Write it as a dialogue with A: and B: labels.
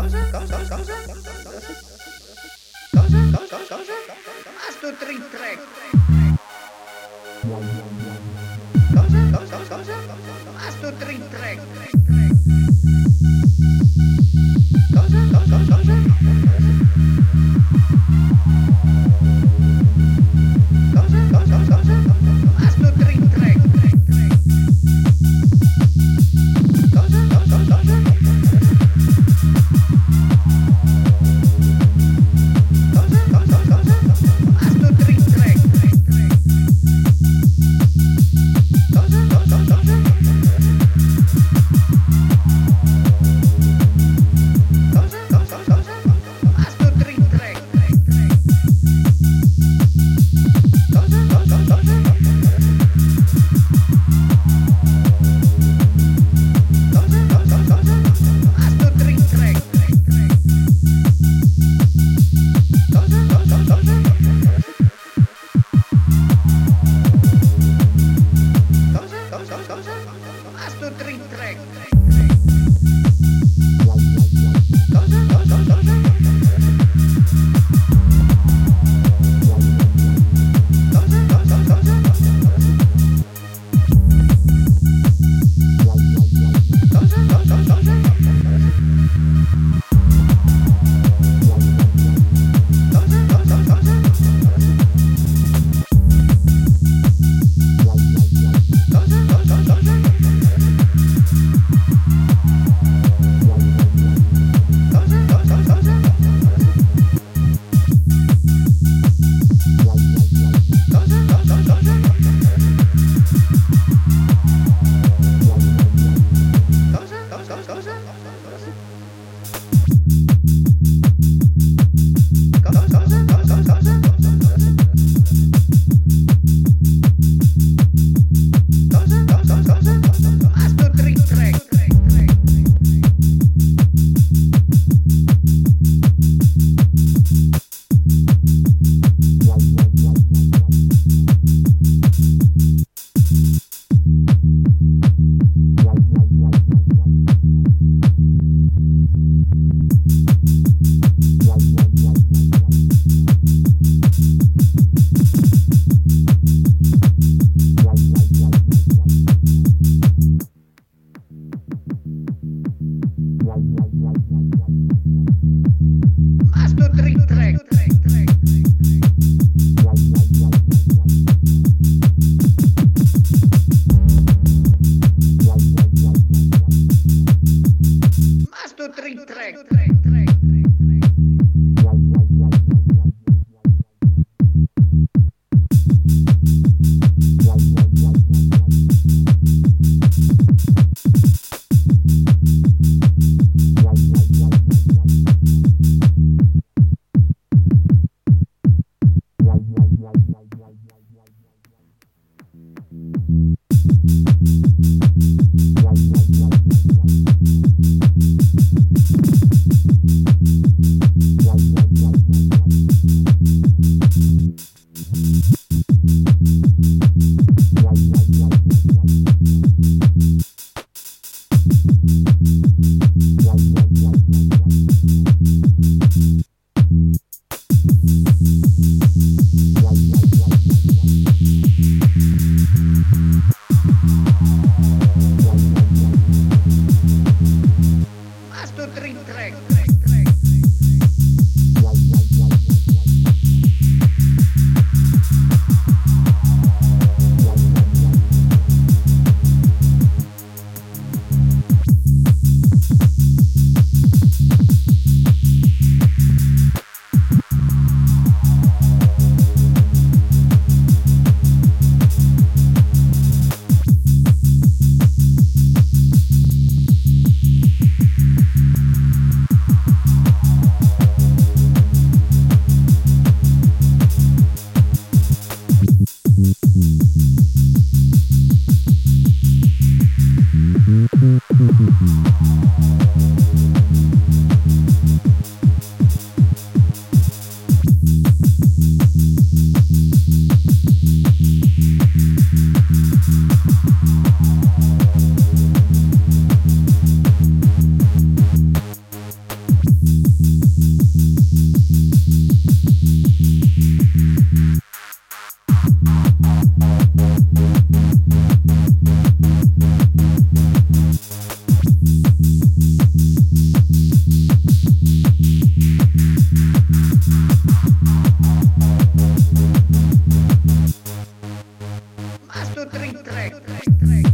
A: Mas do trintrec. Mas do trintrec. click, click.